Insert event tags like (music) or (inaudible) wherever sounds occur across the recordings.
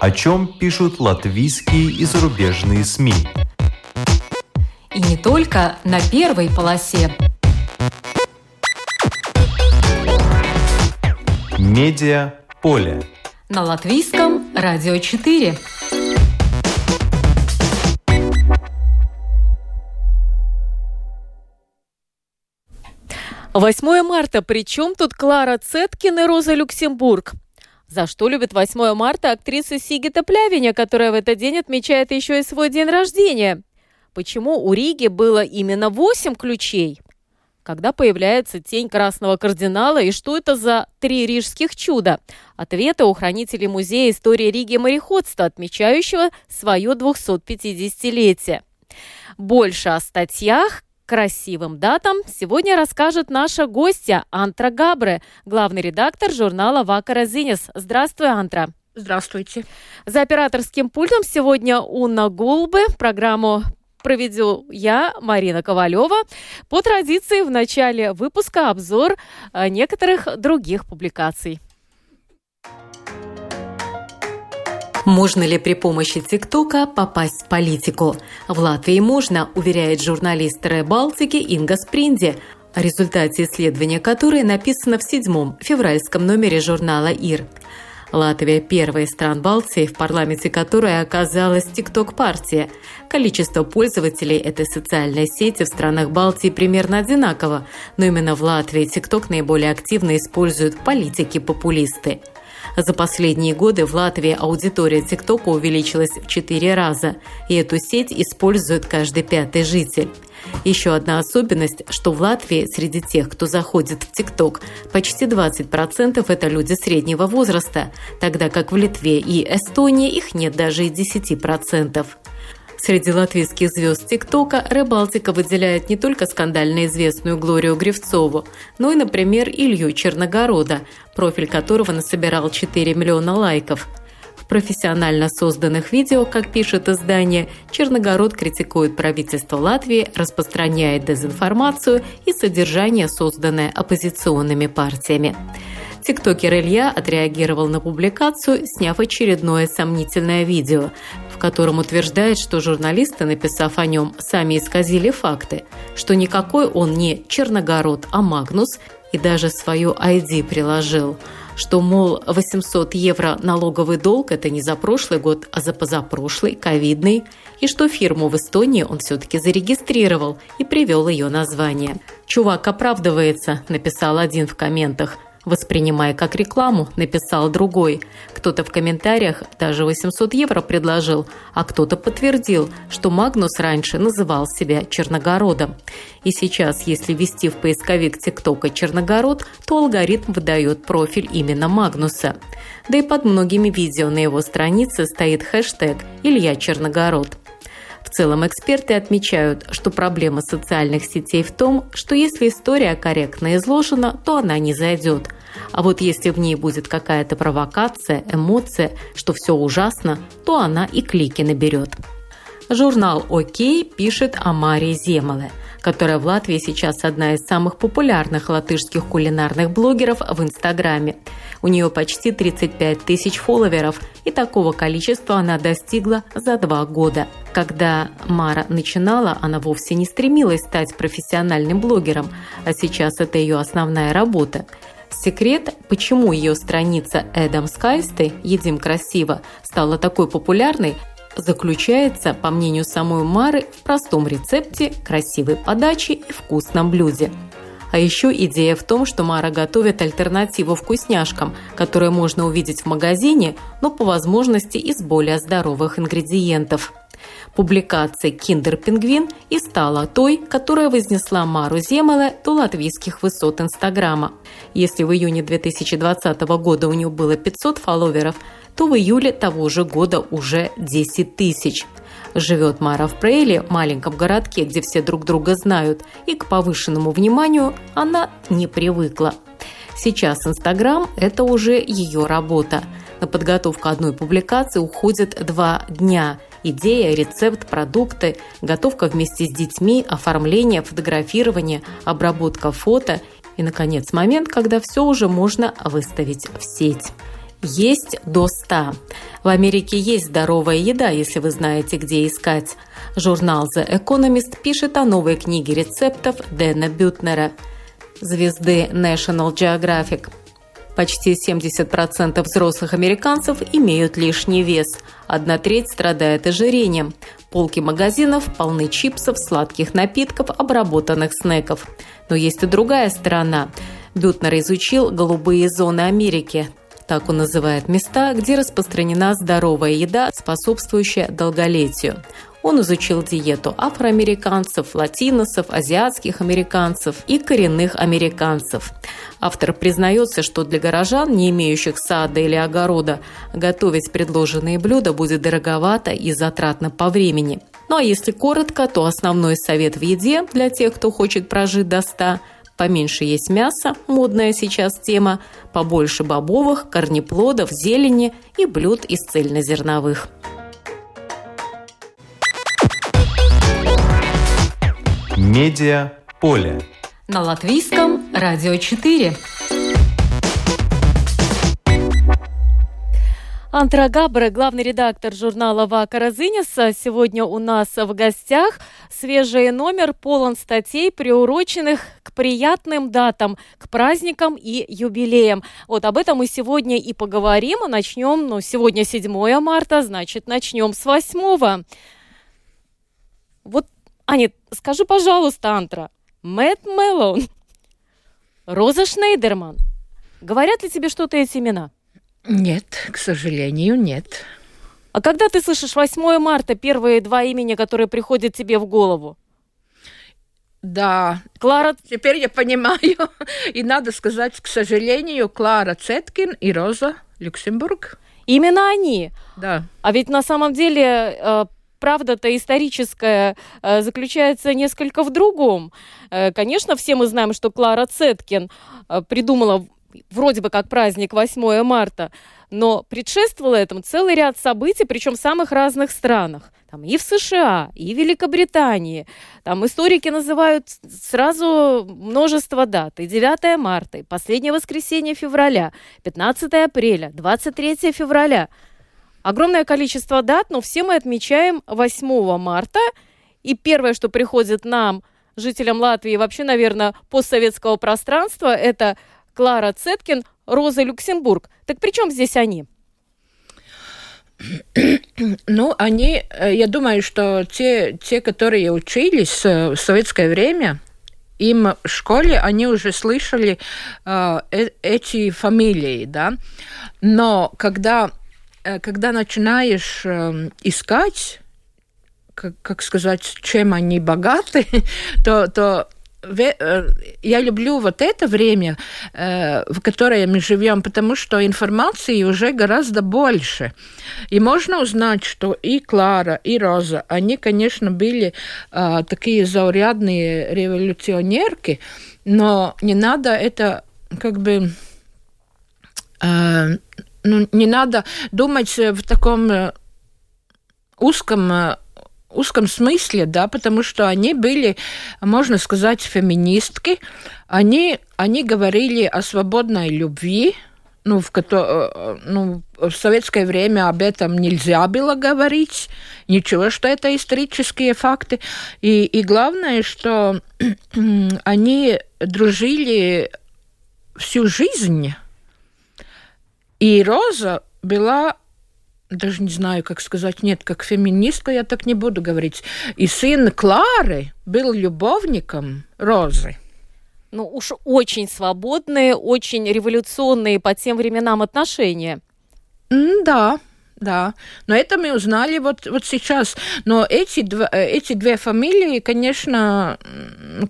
О чем пишут латвийские и зарубежные СМИ. И не только на первой полосе. Медиа поле. На латвийском радио 4. 8 марта. Причем тут Клара Цеткин и Роза Люксембург? За что любит 8 марта актриса Сигита Плявиня, которая в этот день отмечает еще и свой день рождения? Почему у Риги было именно 8 ключей? Когда появляется тень красного кардинала и что это за три рижских чуда? Ответы у хранителей музея истории Риги мореходства, отмечающего свое 250-летие. Больше о статьях, красивым датам сегодня расскажет наша гостья Антра Габре, главный редактор журнала «Вака Зинес». Здравствуй, Антра. Здравствуйте. За операторским пультом сегодня Уна Гулбы. Программу проведу я, Марина Ковалева. По традиции в начале выпуска обзор э, некоторых других публикаций. Можно ли при помощи ТикТока попасть в политику? В Латвии можно, уверяет журналист Ре Балтики Инга Спринди, о результате исследования которой написано в седьмом февральском номере журнала «Ир». Латвия – первая из стран Балтии, в парламенте которой оказалась ТикТок-партия. Количество пользователей этой социальной сети в странах Балтии примерно одинаково, но именно в Латвии ТикТок наиболее активно используют политики-популисты. За последние годы в Латвии аудитория ТикТока увеличилась в четыре раза, и эту сеть использует каждый пятый житель. Еще одна особенность, что в Латвии среди тех, кто заходит в ТикТок, почти 20% это люди среднего возраста, тогда как в Литве и Эстонии их нет даже и 10%. Среди латвийских звезд ТикТока Рыбалтика выделяет не только скандально известную Глорию Гривцову, но и, например, Илью Черногорода, профиль которого насобирал 4 миллиона лайков. В профессионально созданных видео, как пишет издание, Черногород критикует правительство Латвии, распространяет дезинформацию и содержание, созданное оппозиционными партиями. Тиктокер Илья отреагировал на публикацию, сняв очередное сомнительное видео, в котором утверждает, что журналисты, написав о нем, сами исказили факты, что никакой он не Черногород, а Магнус, и даже свою ID приложил что, мол, 800 евро налоговый долг – это не за прошлый год, а за позапрошлый, ковидный, и что фирму в Эстонии он все-таки зарегистрировал и привел ее название. «Чувак оправдывается», – написал один в комментах – воспринимая как рекламу, написал другой. Кто-то в комментариях даже 800 евро предложил, а кто-то подтвердил, что Магнус раньше называл себя Черногородом. И сейчас, если ввести в поисковик ТикТока «Черногород», то алгоритм выдает профиль именно Магнуса. Да и под многими видео на его странице стоит хэштег «Илья Черногород». В целом эксперты отмечают, что проблема социальных сетей в том, что если история корректно изложена, то она не зайдет. А вот если в ней будет какая-то провокация, эмоция, что все ужасно, то она и клики наберет. Журнал «Окей» пишет о Марии Земале, которая в Латвии сейчас одна из самых популярных латышских кулинарных блогеров в Инстаграме. У нее почти 35 тысяч фолловеров, и такого количества она достигла за два года. Когда Мара начинала, она вовсе не стремилась стать профессиональным блогером, а сейчас это ее основная работа. Секрет, почему ее страница Эдам Скайсты «Едим красиво» стала такой популярной, заключается, по мнению самой Мары, в простом рецепте, красивой подаче и вкусном блюде. А еще идея в том, что Мара готовит альтернативу вкусняшкам, которые можно увидеть в магазине, но по возможности из более здоровых ингредиентов. Публикация «Киндер-пингвин» и стала той, которая вознесла Мару Земеле до латвийских высот Инстаграма. Если в июне 2020 года у нее было 500 фолловеров, то в июле того же года уже 10 тысяч. Живет Мара в Прейле, маленьком городке, где все друг друга знают, и к повышенному вниманию она не привыкла. Сейчас Инстаграм – это уже ее работа. На подготовку одной публикации уходит два дня – Идея, рецепт, продукты, готовка вместе с детьми, оформление, фотографирование, обработка фото и, наконец, момент, когда все уже можно выставить в сеть. Есть до 100. В Америке есть здоровая еда, если вы знаете, где искать. Журнал The Economist пишет о новой книге рецептов Дэна Бютнера, звезды National Geographic. Почти 70% взрослых американцев имеют лишний вес. Одна треть страдает ожирением. Полки магазинов полны чипсов, сладких напитков, обработанных снеков. Но есть и другая сторона. Бютнер изучил голубые зоны Америки. Так он называет места, где распространена здоровая еда, способствующая долголетию. Он изучил диету афроамериканцев, латиносов, азиатских американцев и коренных американцев. Автор признается, что для горожан, не имеющих сада или огорода, готовить предложенные блюда будет дороговато и затратно по времени. Ну а если коротко, то основной совет в еде для тех, кто хочет прожить до 100 поменьше есть мяса, модная сейчас тема, побольше бобовых, корнеплодов, зелени и блюд из цельнозерновых. Медиа поле. На латвийском радио 4. Антра Габре, главный редактор журнала «Вака Розынеса». Сегодня у нас в гостях свежий номер полон статей, приуроченных к приятным датам, к праздникам и юбилеям. Вот об этом мы сегодня и поговорим. Начнем, ну, сегодня 7 марта, значит, начнем с 8. Вот, Аня, скажи, пожалуйста, Антра, Мэтт Мэллоун, Роза Шнейдерман, говорят ли тебе что-то эти имена? Нет, к сожалению, нет. А когда ты слышишь 8 марта, первые два имени, которые приходят тебе в голову? Да. Клара... Теперь я понимаю. (laughs) И надо сказать, к сожалению, Клара Цеткин и Роза Люксембург. Именно они. Да. А ведь на самом деле э, правда-то историческая э, заключается несколько в другом. Э, конечно, все мы знаем, что Клара Цеткин придумала вроде бы как праздник 8 марта, но предшествовало этому целый ряд событий, причем в самых разных странах. Там и в США, и в Великобритании. Там историки называют сразу множество дат. И 9 марта, и последнее воскресенье февраля, 15 апреля, 23 февраля. Огромное количество дат, но все мы отмечаем 8 марта. И первое, что приходит нам, жителям Латвии, вообще, наверное, постсоветского пространства, это Клара Цеткин, Роза Люксембург. Так при чем здесь они? (coughs) Ну, они, э, я думаю, что те, те которые учились э, в советское время, им в школе они уже слышали э, э, эти фамилии, да. Но когда, когда начинаешь э, искать, как, как сказать, чем они богаты, (laughs) то, то я люблю вот это время, э, в которое мы живем, потому что информации уже гораздо больше. И можно узнать, что и Клара, и Роза, они, конечно, были э, такие заурядные революционерки, но не надо это как бы ну, не надо думать в таком узком узком смысле, да, потому что они были, можно сказать, феминистки. Они, они говорили о свободной любви, ну, в, э, ну, в советское время об этом нельзя было говорить, ничего, что это исторические факты. И, и главное, что (clears throat) они дружили всю жизнь. И Роза была даже не знаю, как сказать, нет, как феминистка я так не буду говорить. И сын Клары был любовником Розы. Ну уж очень свободные, очень революционные по тем временам отношения. да, да. Но это мы узнали вот, вот сейчас. Но эти, два, э, эти две фамилии, конечно,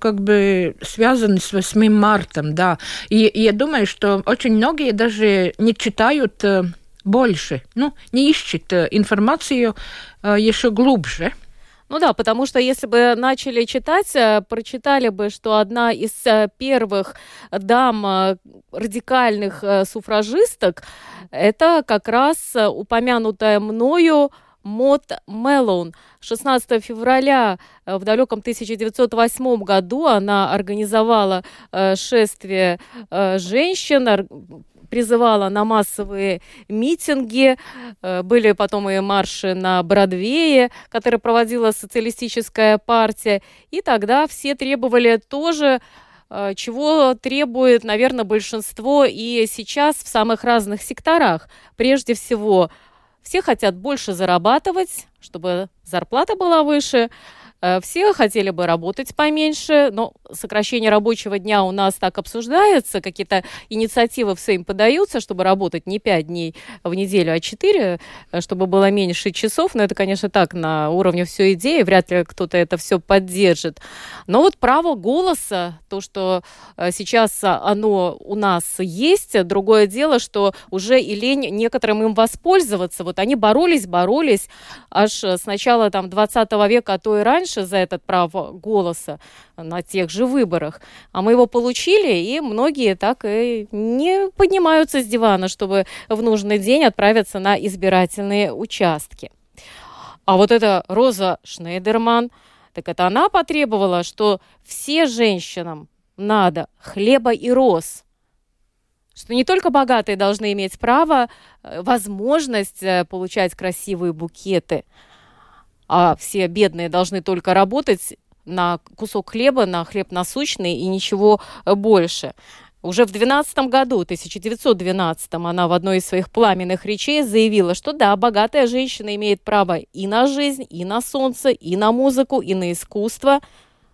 как бы связаны с 8 марта, да. И, и я думаю, что очень многие даже не читают э, больше, ну, не ищет э, информацию э, еще глубже. Ну да, потому что если бы начали читать, э, прочитали бы, что одна из первых дам радикальных суфражисток, это как раз упомянутая мною Мот Меллоун. 16 февраля в далеком 1908 году она организовала шествие женщин, призывала на массовые митинги. Были потом и марши на Бродвее, которые проводила социалистическая партия. И тогда все требовали тоже чего требует, наверное, большинство и сейчас в самых разных секторах. Прежде всего, все хотят больше зарабатывать, чтобы зарплата была выше, Э, все хотели бы работать поменьше, но сокращение рабочего дня у нас так обсуждается, какие-то инициативы все им подаются, чтобы работать не 5 дней в неделю, а 4, э, чтобы было меньше часов. Но это, конечно, так, на уровне все идеи, вряд ли кто-то это все поддержит. Но вот право голоса, то, что э, сейчас оно у нас есть, другое дело, что уже и лень некоторым им воспользоваться. Вот они боролись, боролись аж с начала там 20 века, а то и раньше, раньше за этот право голоса на тех же выборах. А мы его получили, и многие так и не поднимаются с дивана, чтобы в нужный день отправиться на избирательные участки. А вот эта Роза Шнейдерман, так это она потребовала, что все женщинам надо хлеба и роз, что не только богатые должны иметь право, э, возможность э, получать красивые букеты – а все бедные должны только работать на кусок хлеба, на хлеб насущный и ничего э, больше. Уже в 12 году, 1912 она в одной из своих пламенных речей заявила, что да, богатая женщина имеет право и на жизнь, и на солнце, и на музыку, и на искусство.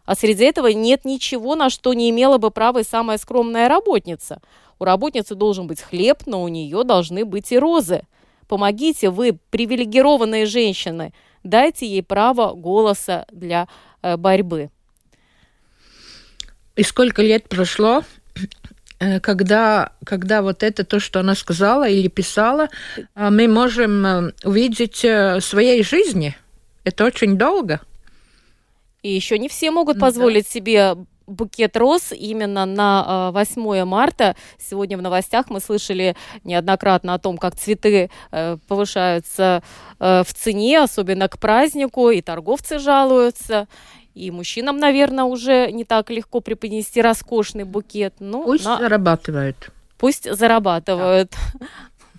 А среди этого нет ничего, на что не имела бы права и самая скромная работница. У работницы должен быть хлеб, но у нее должны быть и розы. Помогите вы, привилегированные женщины – дайте ей право голоса для э, борьбы. И сколько лет прошло, э, когда, когда вот это то, что она сказала или писала, э, мы можем увидеть в своей жизни. Это очень долго. И еще не все могут позволить да. себе букет роз именно на 8 а, марта. Сегодня в новостях мы слышали неоднократно о том, как цветы э, повышаются э, в цене, особенно к празднику, и торговцы жалуются. И мужчинам, наверное, уже не так легко преподнести роскошный букет. Ну, Пусть на... зарабатывают. Пусть зарабатывают. Да.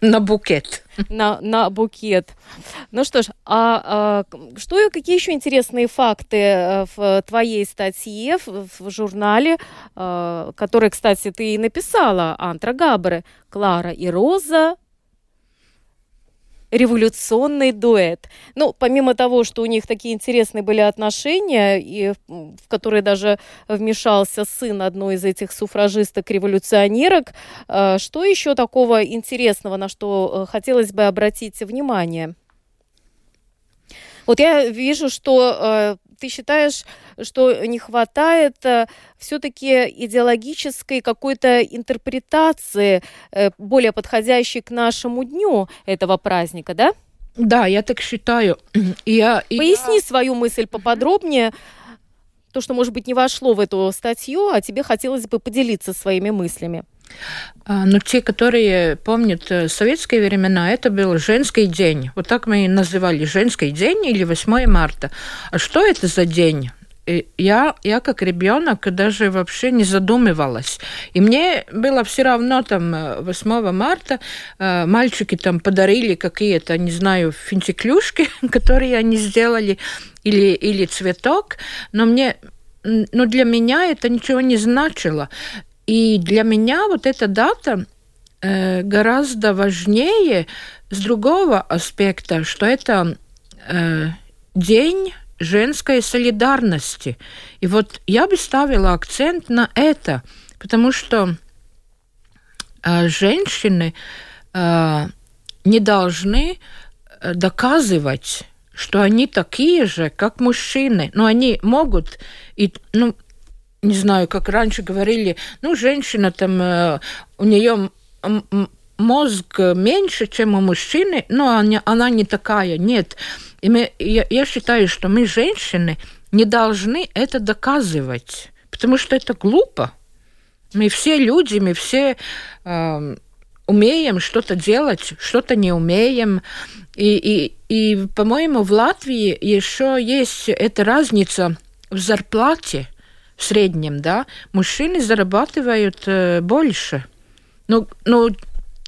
На букет. На, на букет. Ну что ж, а, а что, какие еще интересные факты э, в твоей статье, в, в журнале, а, который, кстати, ты и написала, Антра Габре, Клара и Роза революционный дуэт. Ну, помимо того, что у них такие интересные были отношения, и в которые даже вмешался сын одной из этих суфражисток-революционерок, э, что еще такого интересного, на что э, хотелось бы обратить внимание? Вот я вижу, что э, ты считаешь, что не хватает э, все-таки идеологической какой-то интерпретации, э, более подходящей к нашему дню этого праздника, да? Да, я так считаю. (clears throat) Я, Поясни я... свою мысль поподробнее. То, что, может быть, не вошло в эту статью, а тебе хотелось бы поделиться своими мыслями. А, Но ну, те, которые помнят э, советские времена, это был женский день. Вот так мы и называли женский день или 8 марта. А что это за день? я, я как ребенок даже вообще не задумывалась. И мне было все равно там 8 э, марта э, мальчики там подарили какие-то, не знаю, финтиклюшки, (laughs) которые они сделали, или, или цветок, но мне но для меня это ничего не значило. И для меня вот эта дата э, гораздо важнее с другого аспекта, что это э, день женской солидарности. И вот я бы ставила акцент на это, потому что э, женщины не должны доказывать, что они такие же, как мужчины. Но они могут, и, ну, не знаю, как раньше говорили, ну, женщина там, э, у нее мозг меньше, чем у мужчины, но она, она не такая. Нет. И мы, я, я считаю, что мы, женщины, не должны это доказывать, потому что это глупо. Мы все люди, мы все э, умеем что-то делать, что-то не умеем. И, и и, по-моему, в Латвии еще есть эта разница в зарплате в среднем, да. Мужчины зарабатывают э, больше. Ну, ну,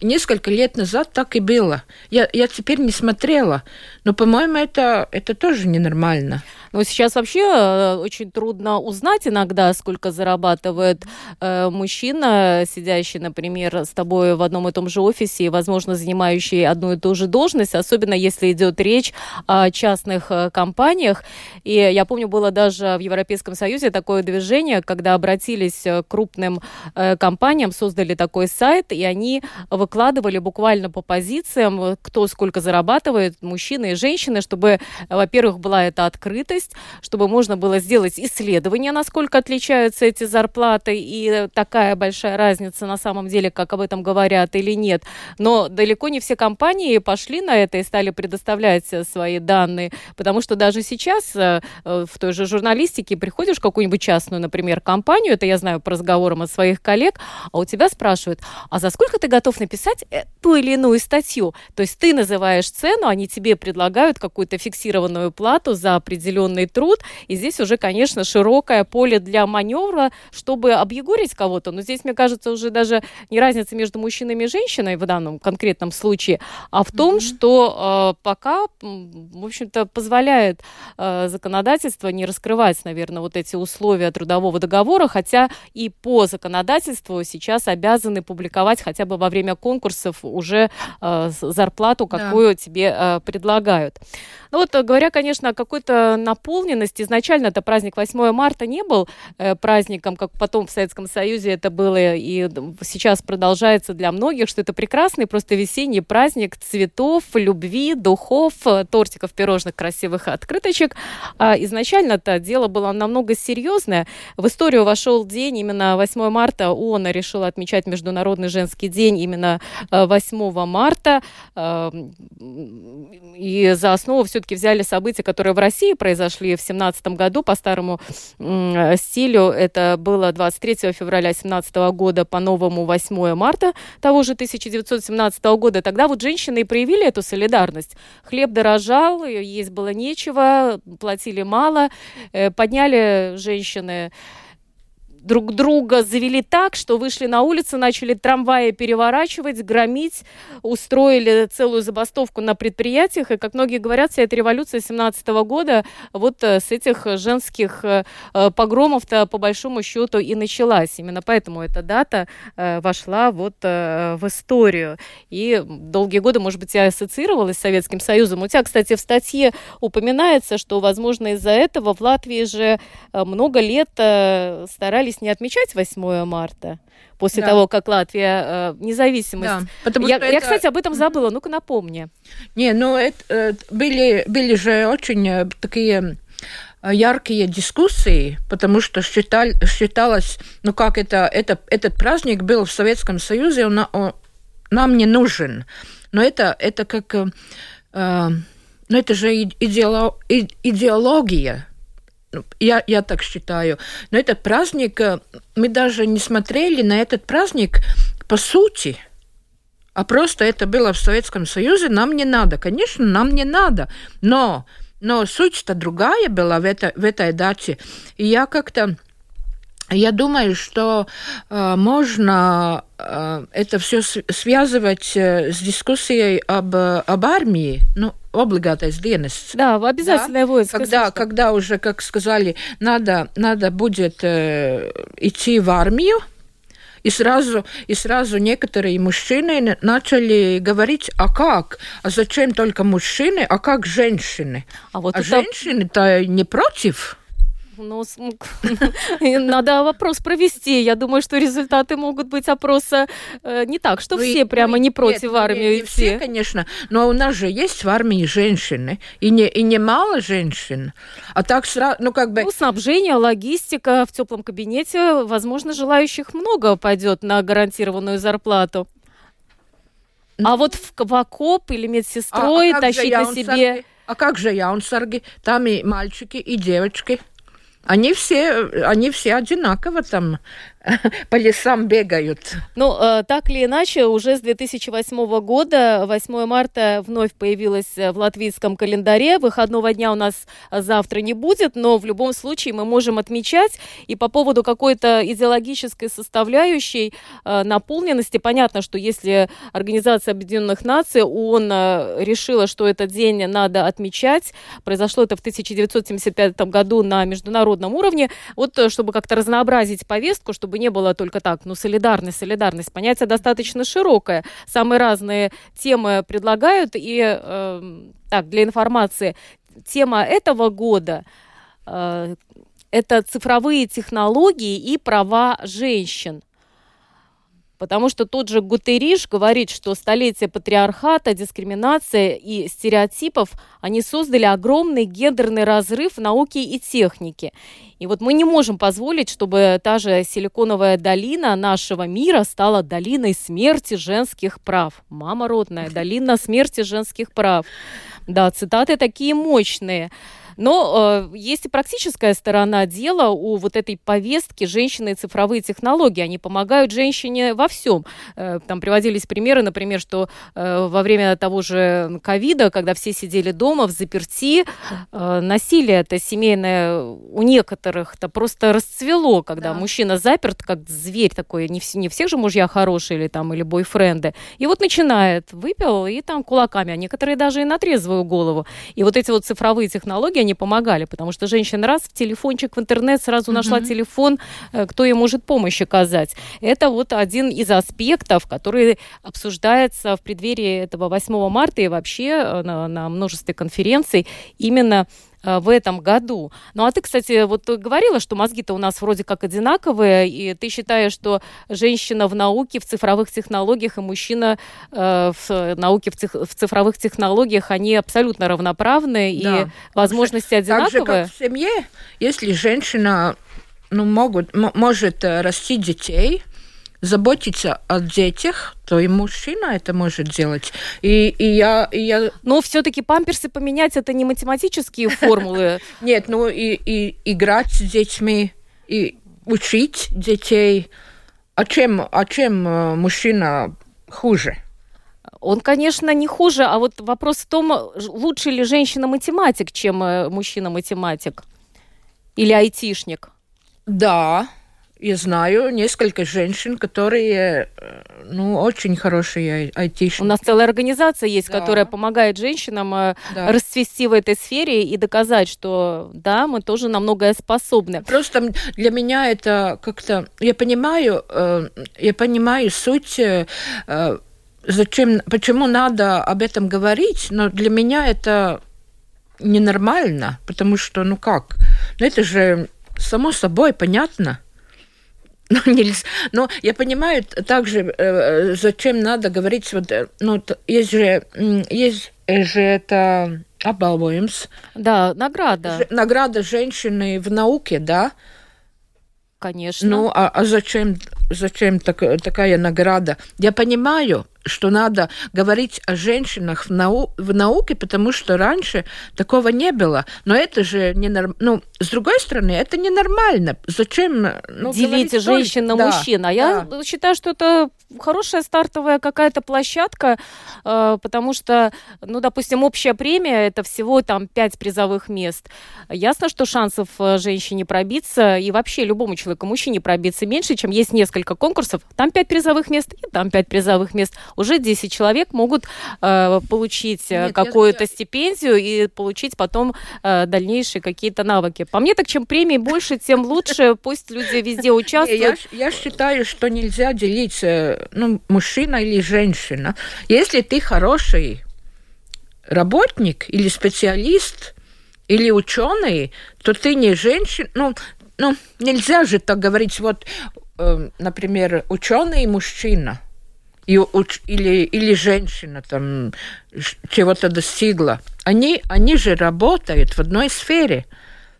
несколько лет назад так и было. Я, я теперь не смотрела, но, по-моему, это, это тоже ненормально. Но сейчас вообще э, очень трудно узнать иногда, сколько зарабатывает э, мужчина, сидящий, например, с тобой в одном и том же офисе и, возможно, занимающий одну и ту же должность, особенно если идет речь о частных э, компаниях. И я помню, было даже в Европейском Союзе такое движение, когда обратились к крупным э, компаниям, создали такой сайт, и они выкладывали буквально по позициям, кто сколько зарабатывает, мужчины и женщины, чтобы, во-первых, была эта открытость, чтобы можно было сделать исследование, насколько отличаются эти зарплаты и такая большая разница на самом деле, как об этом говорят или нет. Но далеко не все компании пошли на это и стали предоставлять свои данные, потому что даже сейчас э, в той же журналистике приходишь в какую-нибудь частную, например, компанию, это я знаю по разговорам от своих коллег, а у тебя спрашивают, а за сколько ты готов написать ту или иную статью? То есть ты называешь цену, они тебе предлагают какую-то фиксированную плату за определенный труд. И здесь уже, конечно, широкое поле для маневра, чтобы объегорить кого-то. Но здесь, мне кажется, уже даже не разница между мужчинами и женщиной в данном конкретном случае, а в том, mm-hmm. что э, пока, в общем-то, позволяет э, законодательство не раскрывать, наверное, вот эти условия трудового договора, хотя и по законодательству сейчас обязаны публиковать хотя бы во время конкурсов уже э, зарплату, какую да. тебе э, предлагают. Ну вот, говоря, конечно, о какой-то наполненность. Изначально это праздник 8 марта не был э, праздником, как потом в Советском Союзе это было и сейчас продолжается для многих, что это прекрасный просто весенний праздник цветов, любви, духов, тортиков, пирожных, красивых открыточек. А изначально это дело было намного серьезное. В историю вошел день именно 8 марта. ООН решила отмечать Международный женский день именно 8 э, марта. Э, и за основу все-таки взяли события, которые в России произошли в 17 году по старому стилю. Это было 23 февраля 17 года по новому 8 марта того же 1917 года. Тогда вот женщины и проявили эту солидарность. Хлеб дорожал, есть было нечего, платили мало, э, подняли женщины друг друга завели так, что вышли на улицу, начали трамваи переворачивать, громить, устроили целую забастовку на предприятиях. И, как многие говорят, вся эта революция 17 года вот э, с этих женских э, э, погромов-то по большому счету и началась. Именно поэтому эта дата вошла вот в историю. И долгие годы, может быть, я ассоциировалась с Советским Союзом. У тебя, кстати, в статье упоминается, что, возможно, из-за этого в Латвии же много лет старались не отмечать 8 марта после да. того, как Латвия э, независимость. Да, потому я, что я, это... кстати, об этом забыла. Ну-ка напомни. Не, ну это э, были были же очень э, такие э, яркие дискуссии, потому что считали, считалось, ну как это, это, этот праздник был в Советском Союзе, он, он нам не нужен. Но это, это как... Э, ну это же идеоло, идеология я, я так считаю. Но этот праздник, э, мы даже не смотрели на этот праздник по сути, а просто это было в Советском Союзе, нам не надо. Конечно, нам не надо, но, но суть-то другая была в, это, в этой дате. И я как-то я думаю, что э, можно э, это все связывать э, с дискуссией об, об армии, ну, обligātais dienests. Да, обязательное да? войско. Когда, когда уже, как сказали, надо, надо будет э, идти в армию, и сразу, и сразу некоторые мужчины начали говорить, а как? А зачем только мужчины, а как женщины? А, вот а это... женщины-то не против. Ну, (laughs) надо вопрос провести. Я думаю, что результаты могут быть опроса э, не так, что ну, все прямо ну, не против армии. Не, все, конечно, но у нас же есть в армии женщины, и, не, и немало женщин. А так сразу, ну как бы... Ну, снабжение, логистика в теплом кабинете, возможно, желающих много пойдет на гарантированную зарплату. А вот в, в окоп или медсестрой а, а тащить на себе... А как же яунсарги? Там и мальчики, и девочки. Они все, они все одинаково там (laughs) по лесам бегают. Ну, э, так или иначе, уже с 2008 года, 8 марта вновь появилась в латвийском календаре. Выходного дня у нас завтра не будет, но в любом случае мы можем отмечать. И по поводу какой-то идеологической составляющей э, наполненности, понятно, что если Организация Объединенных Наций, ООН решила, что этот день надо отмечать, произошло это в 1975 году на международном уровне, вот чтобы как-то разнообразить повестку, чтобы не было только так, ну, солидарность, солидарность. Понятие достаточно широкое. Самые разные темы предлагают. И э, так, для информации, тема этого года э, это цифровые технологии и права женщин. Потому что тот же Гутериш говорит, что столетие патриархата, дискриминация и стереотипов, они создали огромный гендерный разрыв в науке и технике. И вот мы не можем позволить, чтобы та же силиконовая долина нашего мира стала долиной смерти женских прав. Мама родная, долина смерти женских прав. Да, цитаты такие мощные. Но э, есть и практическая сторона дела у вот этой повестки женщины и цифровые технологии. Они помогают женщине во всем. Э, там приводились примеры, например, что э, во время того же ковида, когда все сидели дома в заперти, э, насилие это семейное у некоторых-то просто расцвело, когда да. мужчина заперт, как зверь такой, не, все, не всех же мужья хорошие или там, или бойфренды. И вот начинает, выпил, и там кулаками, а некоторые даже и на трезвую голову. И вот эти вот цифровые технологии, они помогали, потому что женщина раз в телефончик в интернет сразу нашла mm-hmm. телефон, э, кто ей может помощь оказать. Это вот один из аспектов, который обсуждается в преддверии этого 8 марта и вообще э, на, на множестве конференций именно в этом году. Ну а ты, кстати, вот говорила, что мозги-то у нас вроде как одинаковые, и ты считаешь, что женщина в науке, в цифровых технологиях и мужчина э, в науке, в, циф в цифровых технологиях, они абсолютно равноправны да. и возможности одинаковые? Так же, как в семье, если женщина ну, могут, может э, расти детей, заботиться о детях, то и мужчина это может делать. И, и я, и я... Но все-таки памперсы поменять это не математические формулы. (laughs) Нет, ну и, и играть с детьми, и учить детей. А чем, а чем э, мужчина хуже? Он, конечно, не хуже, а вот вопрос в том, лучше ли женщина-математик, чем э, мужчина-математик? Или айтишник? Да, я знаю несколько женщин, которые, э, ну, очень хорошие айтишники. У нас целая организация есть, да. которая помогает женщинам э, да. расцвести в этой сфере и доказать, что, да, мы тоже на многое способны. Просто для меня это как-то... Я понимаю, э, я понимаю суть зачем, почему надо об этом говорить, но для меня это ненормально, потому что, ну как, ну это же само собой понятно. (laughs) Ну, нельзя. Но я понимаю также, э, зачем надо говорить, вот, э, ну, есть же, есть же это обалвуемс. Да, награда. Ж, награда женщины в науке, да? Конечно. Ну, а, а зачем, зачем так, такая награда? Я понимаю, что надо говорить о женщинах в, нау в науке, потому что раньше такого не было. Но это же не норм... Ну, с другой стороны, это ненормально. Зачем ну, делить женщин на да, мужчин? А я да. считаю, что это хорошая стартовая какая-то площадка, э, потому что, ну, допустим, общая премия это всего там пять призовых мест. Ясно, что шансов э, женщине пробиться и вообще любому человеку, мужчине пробиться меньше, чем есть несколько конкурсов. Там пять призовых мест и там пять призовых мест уже 10 человек могут э, получить э, какую-то я... стипендию и получить потом э, дальнейшие какие-то навыки. По мне, так чем премий больше, тем лучше. Пусть люди везде участвуют. Я, я считаю, что нельзя делить ну, мужчина или женщина. Если ты хороший работник или специалист, или ученый, то ты не женщина. Ну, ну, нельзя же так говорить, вот, э, например, ученый и мужчина и, или, или женщина там чего-то достигла, они, они же работают в одной сфере.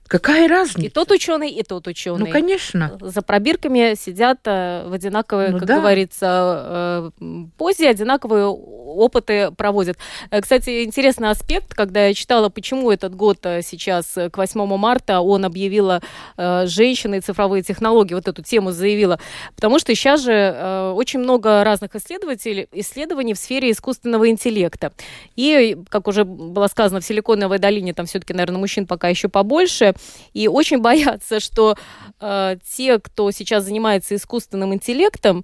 Какая разница? И тот ученый, и тот ученый. Ну, конечно. За пробирками сидят э, в одинаковой, Ну как да. говорится, э, позе, одинаковые опыты проводят. Э, Кстати, интересный аспект, когда я читала, почему этот год сейчас, к 8 марта, он объявила женщины и цифровые технологии, вот эту тему заявила. Потому что сейчас же очень много разных исследователей, исследований в сфере искусственного интеллекта. И, как уже было сказано, в Силиконовой долине там все-таки, наверное, мужчин пока еще побольше. И очень (laughs) боятся, что э, те, кто сейчас занимается искусственным интеллектом,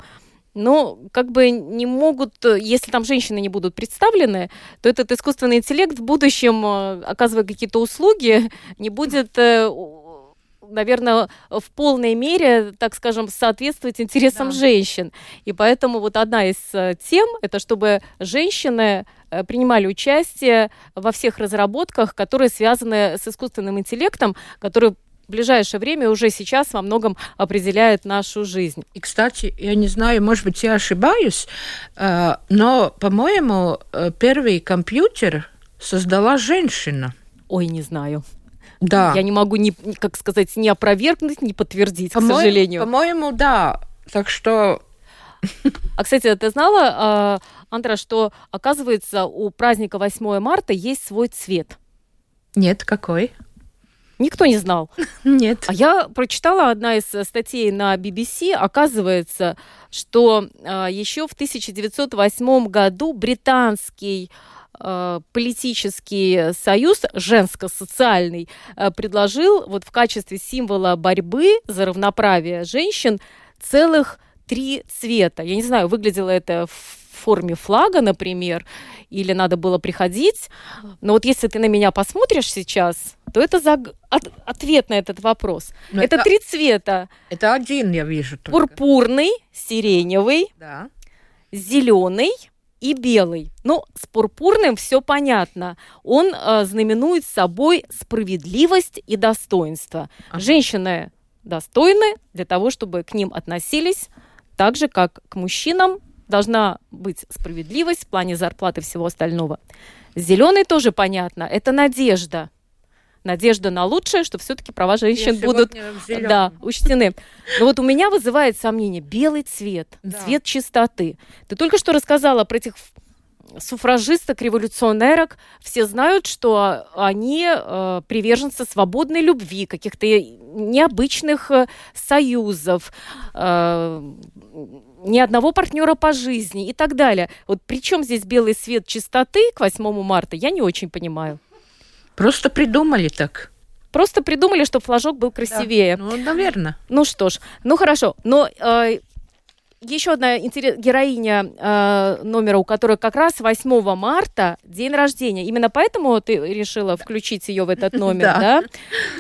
ну, как бы не могут, если там женщины не будут представлены, то этот искусственный интеллект в будущем, э, оказывая какие-то услуги, не будет, э, наверное, в полной мере, так скажем, соответствовать интересам Да. женщин. И поэтому вот одна из э, тем, это чтобы женщины э, принимали участие во всех разработках, которые связаны с искусственным интеллектом, которые в ближайшее время уже сейчас во многом определяют нашу жизнь. И, кстати, я не знаю, может быть, я ошибаюсь, э, но, по-моему, первый компьютер создала женщина. Ой, не знаю. Да. Я не могу, ни, как сказать, ни опровергнуть, ни подтвердить, к По-моему- сожалению. По-моему, да. Так что А, кстати, ты знала, а, Андра, что, оказывается, у праздника 8 марта есть свой цвет? нет, какой? Никто не знал. (laughs) Нет. А я прочитала одна из э, статей на BBC. Оказывается, что а, еще в 1908 году британский э, политический союз женско-социальный э, предложил вот в качестве символа борьбы за равноправие женщин целых три цвета. Я не знаю, выглядело это в форме флага, например, или надо было приходить. Но вот если ты на меня посмотришь сейчас, то это заг- от- ответ на этот вопрос. Но это это- три цвета. Это один я вижу только. Пурпурный, сиреневый, Да. зеленый и белый. Ну, с пурпурным все понятно. Он э, знаменует собой справедливость и достоинство. Ага. Женщины достойны для того, чтобы к ним относились так же, как к мужчинам. Должна быть справедливость в плане зарплаты и всего остального. Зеленый тоже понятно. Это надежда. Надежда на лучшее, что все-таки права женщин Я будут да, учтены. Но вот у меня вызывает сомнение белый цвет, Да. цвет чистоты. Ты только что рассказала про этих суфражисток, революционерок. Все знают, что они э, приверженцы свободной любви, каких-то необычных э, союзов, э, ни одного партнера по жизни и так далее. Вот при чем здесь белый свет чистоты к 8 марта, я не очень понимаю. Просто придумали так. Просто придумали, чтобы флажок был красивее. Ну, наверное. Ну что ж, ну хорошо. Но э, еще одна интерес- героиня э, номера, у которой как раз 8 марта день рождения. Именно поэтому ты решила включить ее в этот (laughs) номер, Да. да?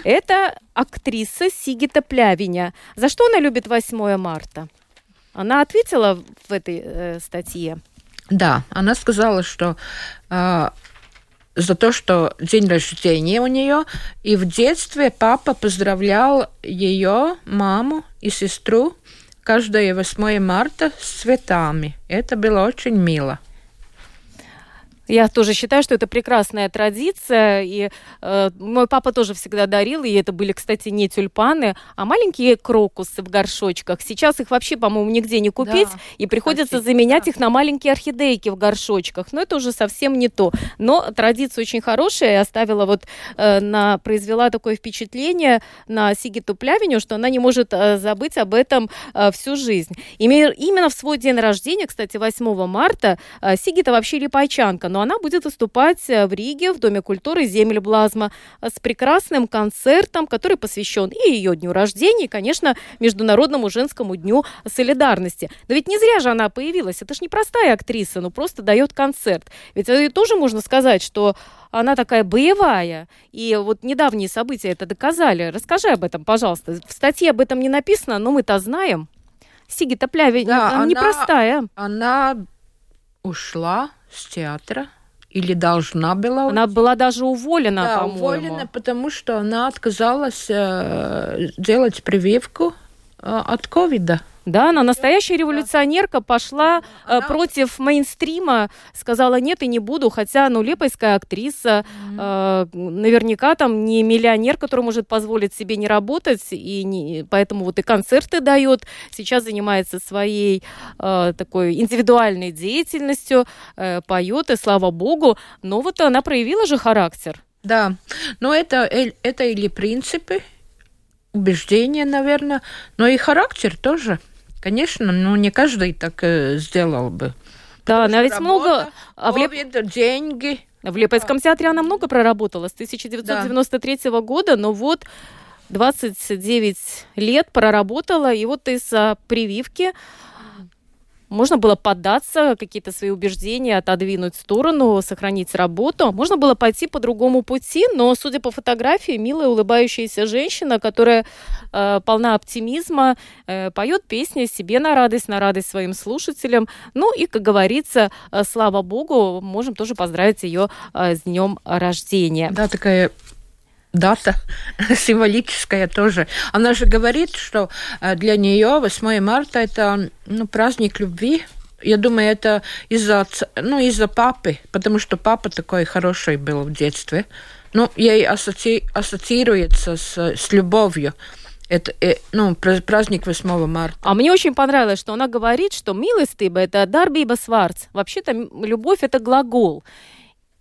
Это актриса Сигита Плявиня. За что она любит 8 марта? Она ответила в этой э, статье. Да, она сказала, что а, за то, что день рождения у нее, и в детстве папа поздравлял ее, маму и сестру каждое 8 марта с цветами. Это было очень мило. Я тоже считаю, что это прекрасная традиция. И э, мой папа тоже всегда дарил, и это были, кстати, не тюльпаны, а маленькие крокусы в горшочках. Сейчас их вообще, по-моему, нигде не купить, Да, и приходится кстати, заменять да. их на маленькие орхидейки в горшочках. Но это уже совсем не то. Но традиция очень хорошая, и оставила вот э, на произвела такое впечатление на Сигиту Плявиню, что она не может э, забыть об этом э, всю жизнь. Име- Именно в свой день рождения, кстати, 8 марта, э, Сигита вообще липайчанка, но она будет выступать э, в Риге в Доме культуры «Земель Блазма» э, с прекрасным концертом, который посвящен и ее дню рождения, и, конечно, Международному женскому дню солидарности. Но ведь не зря же она появилась. Это же не простая актриса, ну просто дает концерт. Ведь это тоже можно сказать, что она такая боевая. И вот недавние события это доказали. Расскажи об этом, пожалуйста. В статье об этом не написано, но мы-то знаем. Сигита Пляве Да, она она- непростая. Она ушла с театра или должна была Она была даже уволена, да, по-моему. уволена, потому что она отказалась э, делать прививку э, от ковида. Да, она настоящая революционерка, пошла она... э, против мейнстрима, сказала нет и не буду, хотя, ну, лепойская актриса, mm-hmm. э, наверняка там не миллионер, который может позволить себе не работать, и не, поэтому вот и концерты дает, сейчас занимается своей э, такой индивидуальной деятельностью, э, поет, и слава богу, но вот она проявила же характер. Да, но это, это или принципы, убеждения, наверное, но и характер тоже. Конечно, ну не каждый так э, сделал бы. Да, она ведь работа, много... А в Леп... деньги. В Лепойском театре она много проработала с 1993 да. года, но вот 29 лет проработала, и вот из-за прививки можно было поддаться, какие-то свои убеждения отодвинуть в сторону, сохранить работу. Можно было пойти по другому пути, но, судя по фотографии, милая улыбающаяся женщина, которая э, полна оптимизма, э, поет песни себе на радость, на радость своим слушателям. Ну и, как говорится, э, слава богу, можем тоже поздравить ее э, с днем рождения. Да, такая дата (laughs) символическая тоже. Она же говорит, что э, для нее 8 марта это ну, праздник любви. Я думаю, это из-за ну, из-за папы, потому что папа такой хороший был в детстве. Ну, ей ассоци... ассоциируется с, с любовью. Это, э, ну, праздник 8 марта. А мне очень понравилось, что она говорит, что милостыба – это дарбиба сварц. Вообще-то любовь – это глагол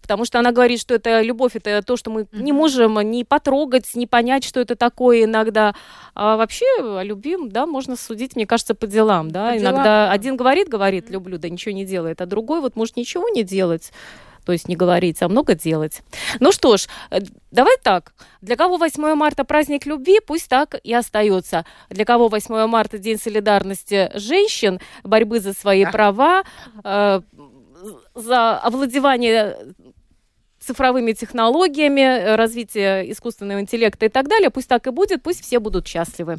потому что она говорит, что это любовь, это то, что мы mm-hmm. не можем ни потрогать, ни понять, что это такое иногда. А вообще о любви, да, можно судить, мне кажется, по делам, да. По иногда делам. один говорит, говорит, люблю, да ничего не делает, а другой вот может ничего не делать то есть не говорить, а много делать. Ну что ж, э, давай так. Для кого 8 марта праздник любви, пусть так и остается. Для кого 8 марта день солидарности женщин, борьбы за свои права, э, за овладевание цифровыми технологиями, э, развитие искусственного интеллекта и так далее. Пусть так и будет, пусть все будут счастливы.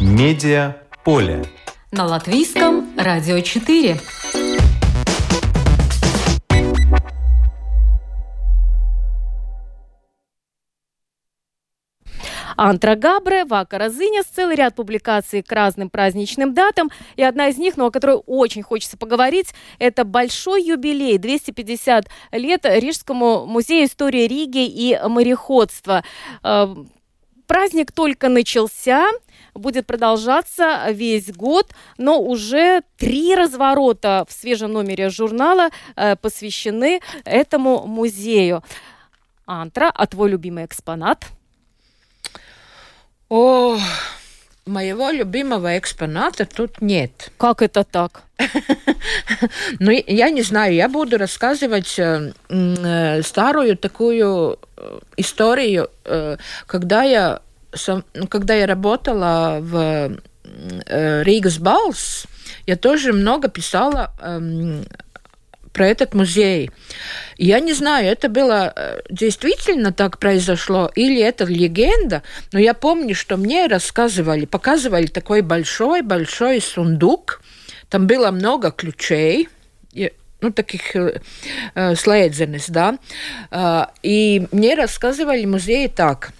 Медиа поле. На латвийском радио 4. Антра Габре, Вака Разынес, целый ряд публикаций к разным праздничным датам. И одна из них, но о которой очень хочется поговорить, это большой юбилей, 250 лет Рижскому музею истории Риги и мореходства. Э, праздник только начался, будет продолжаться весь год, но уже три разворота в свежем номере журнала э, посвящены этому музею. Антра, а твой любимый экспонат? О, моего любимого экспоната тут нет. (laughs) Как это так? ну, я не знаю, я буду рассказывать э, э, старую такую э, историю, э, когда я, когда я работала в э, Ригас Балс, я тоже много писала э, про этот музей. Я не знаю, это было э, действительно так произошло или это легенда, но я помню, что мне рассказывали, показывали такой большой-большой сундук, там было много ключей, ну, таких э, э слэдзенес, да, э, и мне рассказывали музеи так,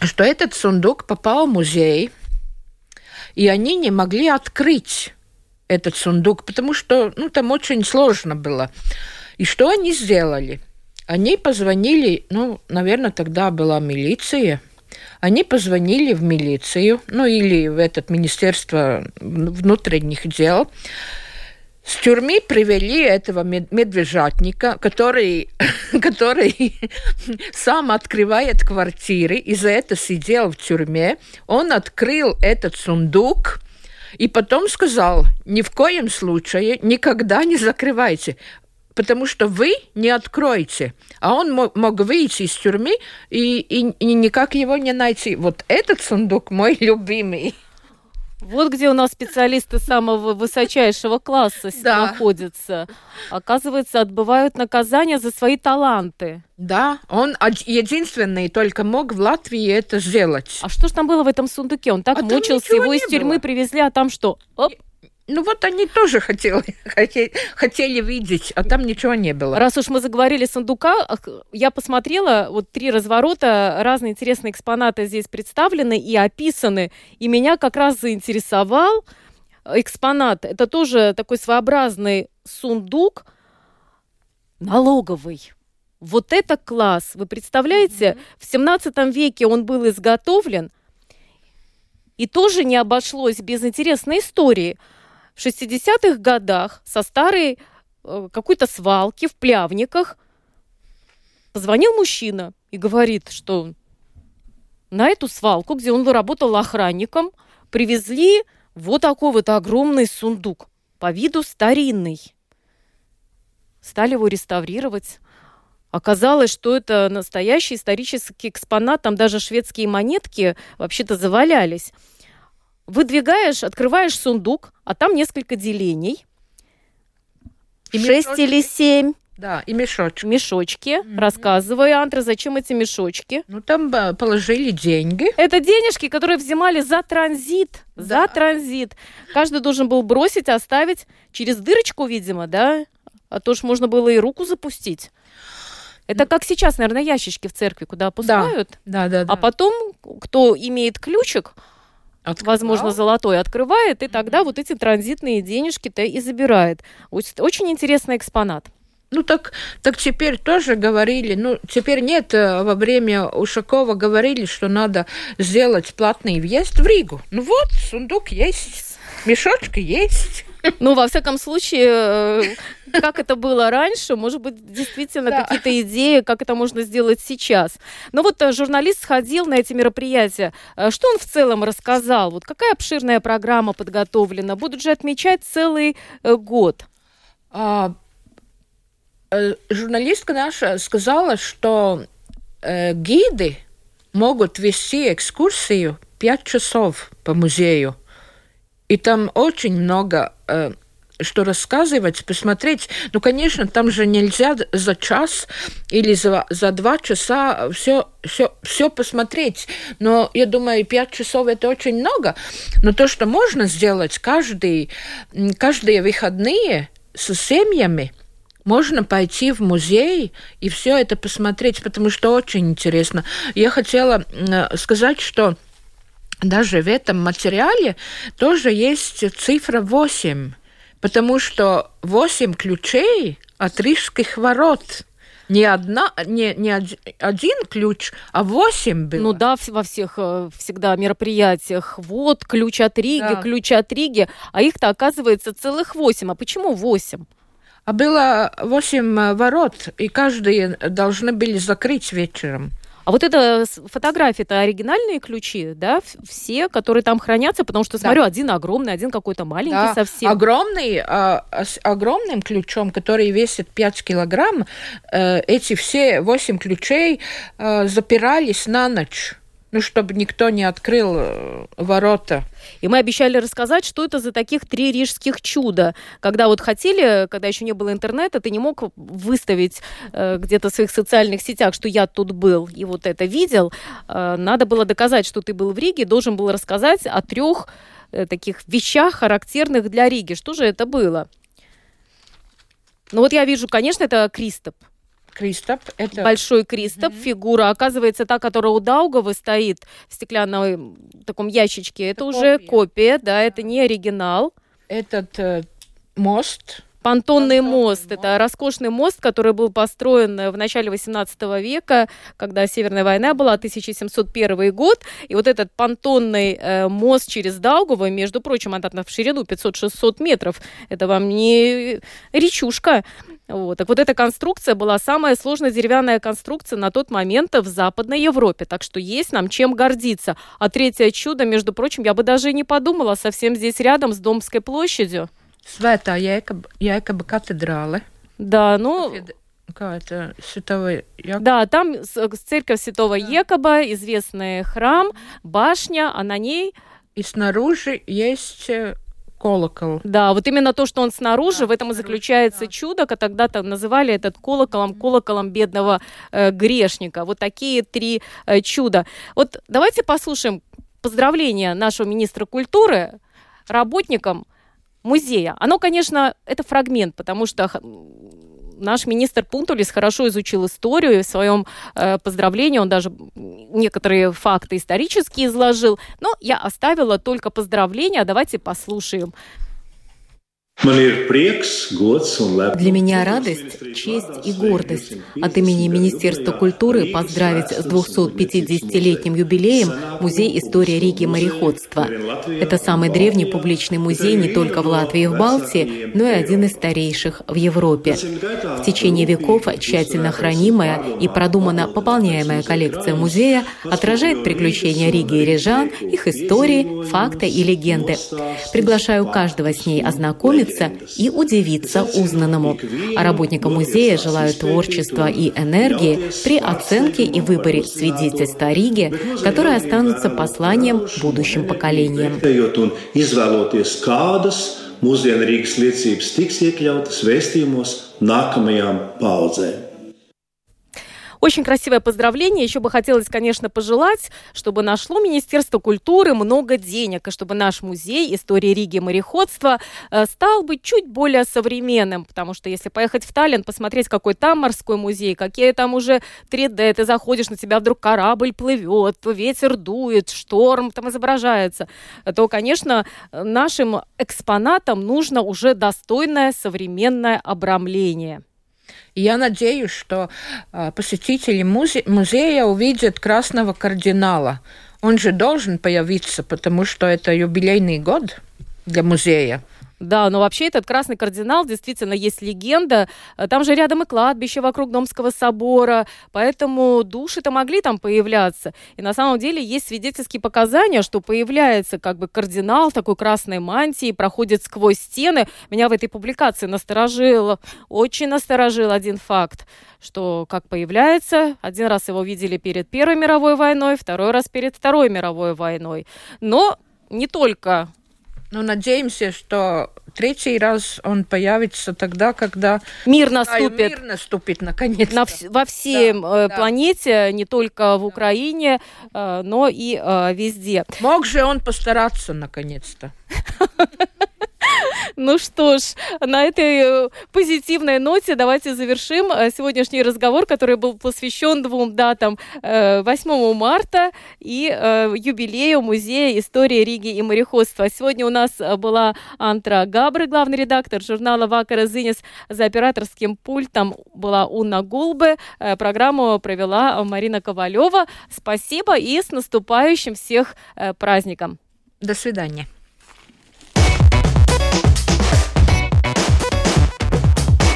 что этот сундук попал в музей, и они не могли открыть этот сундук, потому что ну, там очень сложно было. И что они сделали? Они позвонили, ну, наверное, тогда была милиция. Они позвонили в милицию, ну или в это Министерство внутренних дел. С тюрьмы привели этого медвежатника, который, (laughs) который сам открывает квартиры, и за это сидел в тюрьме. Он открыл этот сундук, и потом сказал, ни в коем случае никогда не закрывайте, потому что вы не откроете. А он мог, выйти из тюрьмы и, и, и никак его не найти. Вот этот сундук мой любимый. Вот где у нас специалисты самого высочайшего класса да. находятся. Оказывается, отбывают наказание за свои таланты. Да, он единственный только мог в Латвии это сделать. А что ж там было в этом сундуке? Он так а мучился, его из тюрьмы было. привезли, а там что? Оп. Ну вот они тоже хотели, хотели, хотели видеть, а там ничего не было. Раз уж мы заговорили сундука, я посмотрела, вот три разворота, разные интересные экспонаты здесь представлены и описаны, и меня как раз заинтересовал экспонат. Это тоже такой своеобразный сундук налоговый. Вот это класс! Вы представляете, mm-hmm. в 17 веке он был изготовлен, и тоже не обошлось без интересной истории – в 60-х годах со старой э, какой-то свалки в Плявниках позвонил мужчина и говорит, что на эту свалку, где он работал охранником, привезли вот такой вот огромный сундук, по виду старинный. Стали его реставрировать. Оказалось, что это настоящий исторический экспонат, там даже шведские монетки вообще-то завалялись. Выдвигаешь, открываешь сундук, а там несколько делений. И Шесть мешочки. или семь. Да, и мешочки. Мешочки. Mm-hmm. Рассказывай, Антра, зачем эти мешочки? Ну, там положили деньги. Это денежки, которые взимали за транзит. Да. За транзит. Каждый должен был бросить, оставить через дырочку, видимо, да? А то ж можно было и руку запустить. Это как сейчас, наверное, ящички в церкви, куда опускают. Да, да, да. А потом, кто имеет ключик, Открывал? возможно, золотой открывает, и тогда mm-hmm. вот эти транзитные денежки-то и забирает. Очень интересный экспонат. Ну так, так теперь тоже говорили, ну теперь нет, э, во время Ушакова говорили, что надо сделать платный въезд в Ригу. Ну вот, сундук есть, мешочки есть. Ну, во всяком случае, э, как это было раньше, может быть, действительно да. какие-то идеи, как это можно сделать сейчас. Но вот э, журналист сходил на эти мероприятия. Э, что он в целом рассказал? Вот какая обширная программа подготовлена? Будут же отмечать целый год. А, журналистка наша сказала, что э, гиды могут вести экскурсию пять часов по музею. И там очень много э, что рассказывать, посмотреть. Ну, конечно, там же нельзя за час или за, за два часа все, все, все посмотреть. Но я думаю, пять часов это очень много. Но то, что можно сделать каждый, каждые выходные с семьями, можно пойти в музей и все это посмотреть, потому что очень интересно. Я хотела сказать, что даже в этом материале тоже есть цифра 8 потому что восемь ключей от рижских ворот. Не, одна, не, не один ключ, а восемь было. Ну да, во всех э, всегда мероприятиях. Вот ключ от Риги, да. ключ от Риги, а их-то оказывается целых восемь. А почему восемь? А было восемь э, ворот, и каждые должны были закрыть вечером. А вот это фотографии, это оригинальные ключи, да, все, которые там хранятся, потому что, смотрю, да. один огромный, один какой-то маленький да. совсем. Огромный, а, с огромным ключом, который весит 5 килограмм, э, эти все 8 ключей э, запирались на ночь ну, чтобы никто не открыл э, ворота. И мы обещали рассказать, что это за таких три рижских чуда. Когда вот хотели, когда еще не было интернета, ты не мог выставить э, где-то в своих социальных сетях, что я тут был и вот это видел. Э, надо было доказать, что ты был в Риге, должен был рассказать о трех э, таких вещах, характерных для Риги. Что же это было? Ну вот я вижу, конечно, это Кристоп. Кристоп. Это... Большой Кристоп, mm-hmm. фигура. Оказывается, та, которая у Даугавы стоит в стеклянном таком ящичке, это, это уже копия. копия, да, это не оригинал. Этот э, мост Понтонный мост. Это роскошный мост, который был построен в начале 18 века, когда Северная война была, 1701 год. И вот этот понтонный э, мост через Даугаву, между прочим, он в ширину 500-600 метров. Это вам не речушка. Вот. Так вот эта конструкция была самая сложная деревянная конструкция на тот момент в Западной Европе. Так что есть нам чем гордиться. А третье чудо, между прочим, я бы даже и не подумала, совсем здесь рядом с Домской площадью. Svētā Jēkaba, Jēkaba катедрāle. Да, ну... Kā это Святого Якоба? Да, там церковь Святого да. Якоба, известный храм, башня, а на ней... И снаружи есть э, колокол. Да, вот именно то, что он снаружи, да, в этом и заключается да. чудо, как тогда-то называли этот колоколом, колоколом бедного э, грешника. Вот такие три э, чуда. Вот давайте послушаем поздравления нашего министра культуры работникам музея. Оно, конечно, это фрагмент, потому что наш министр Пунтулис хорошо изучил историю, и в своем э, поздравлении он даже некоторые факты исторические изложил, но я оставила только поздравления, давайте послушаем. Для меня радость, честь и гордость от имени Министерства культуры поздравить с 250-летним юбилеем Музей истории Риги мореходства. Это самый древний публичный музей не только в Латвии и в Балтии, но и один из старейших в Европе. В течение веков тщательно хранимая и продуманно пополняемая коллекция музея отражает приключения Риги и рижан, их истории, факты и легенды. Приглашаю каждого с ней ознакомиться ознакомиться и удивиться узнанному. А работникам музея желаю творчества и энергии при оценке и выборе свидетельств о Риге, которые останутся посланием будущим поколениям. Mūsdienu Rīgas liecības tiks iekļautas vēstījumos nākamajām paudzēm. Очень красивое поздравление. Еще бы хотелось, конечно, пожелать, чтобы нашло Министерство культуры много денег, и чтобы наш музей истории Риги и мореходства э, стал бы чуть более современным. Потому что если поехать в Таллин, посмотреть, какой там морской музей, какие там уже 3D, ты заходишь, на тебя вдруг корабль плывет, ветер дует, шторм там изображается, то, конечно, нашим экспонатам нужно уже достойное современное обрамление. Я надеюсь, что э, посетители музе музея увидят красного кардинала. Он же должен появиться, потому что это юбилейный год для музея. Да, но вообще этот Красный Кардинал действительно есть легенда. Э, там же рядом и кладбище вокруг Домского собора, поэтому души-то могли там появляться. И на самом деле есть свидетельские показания, что появляется как бы кардинал такой красной мантии, проходит сквозь стены. Меня в этой публикации насторожило, очень насторожил один факт, что как появляется, один раз его видели перед Первой мировой войной, второй раз перед Второй мировой войной. Но не только ну, надеемся, что третий раз он появится тогда, когда мир наступит. Мир наступит наконец. На, во всей да, э, планете, да. не только в Украине, э, но и э, везде. Мог же он постараться наконец-то. (laughs) (laughs) Ну что ж, на этой э, позитивной ноте давайте завершим э, сегодняшний разговор, который был посвящен двум датам 8 э, марта и юбилею Музея истории Риги и мореходства. Сегодня у нас была Антра Габры, главный редактор журнала «Вакара Зинес». За операторским пультом была Уна Гулбе. Программу провела Марина Ковалева. Спасибо и с наступающим всех праздником. До свидания.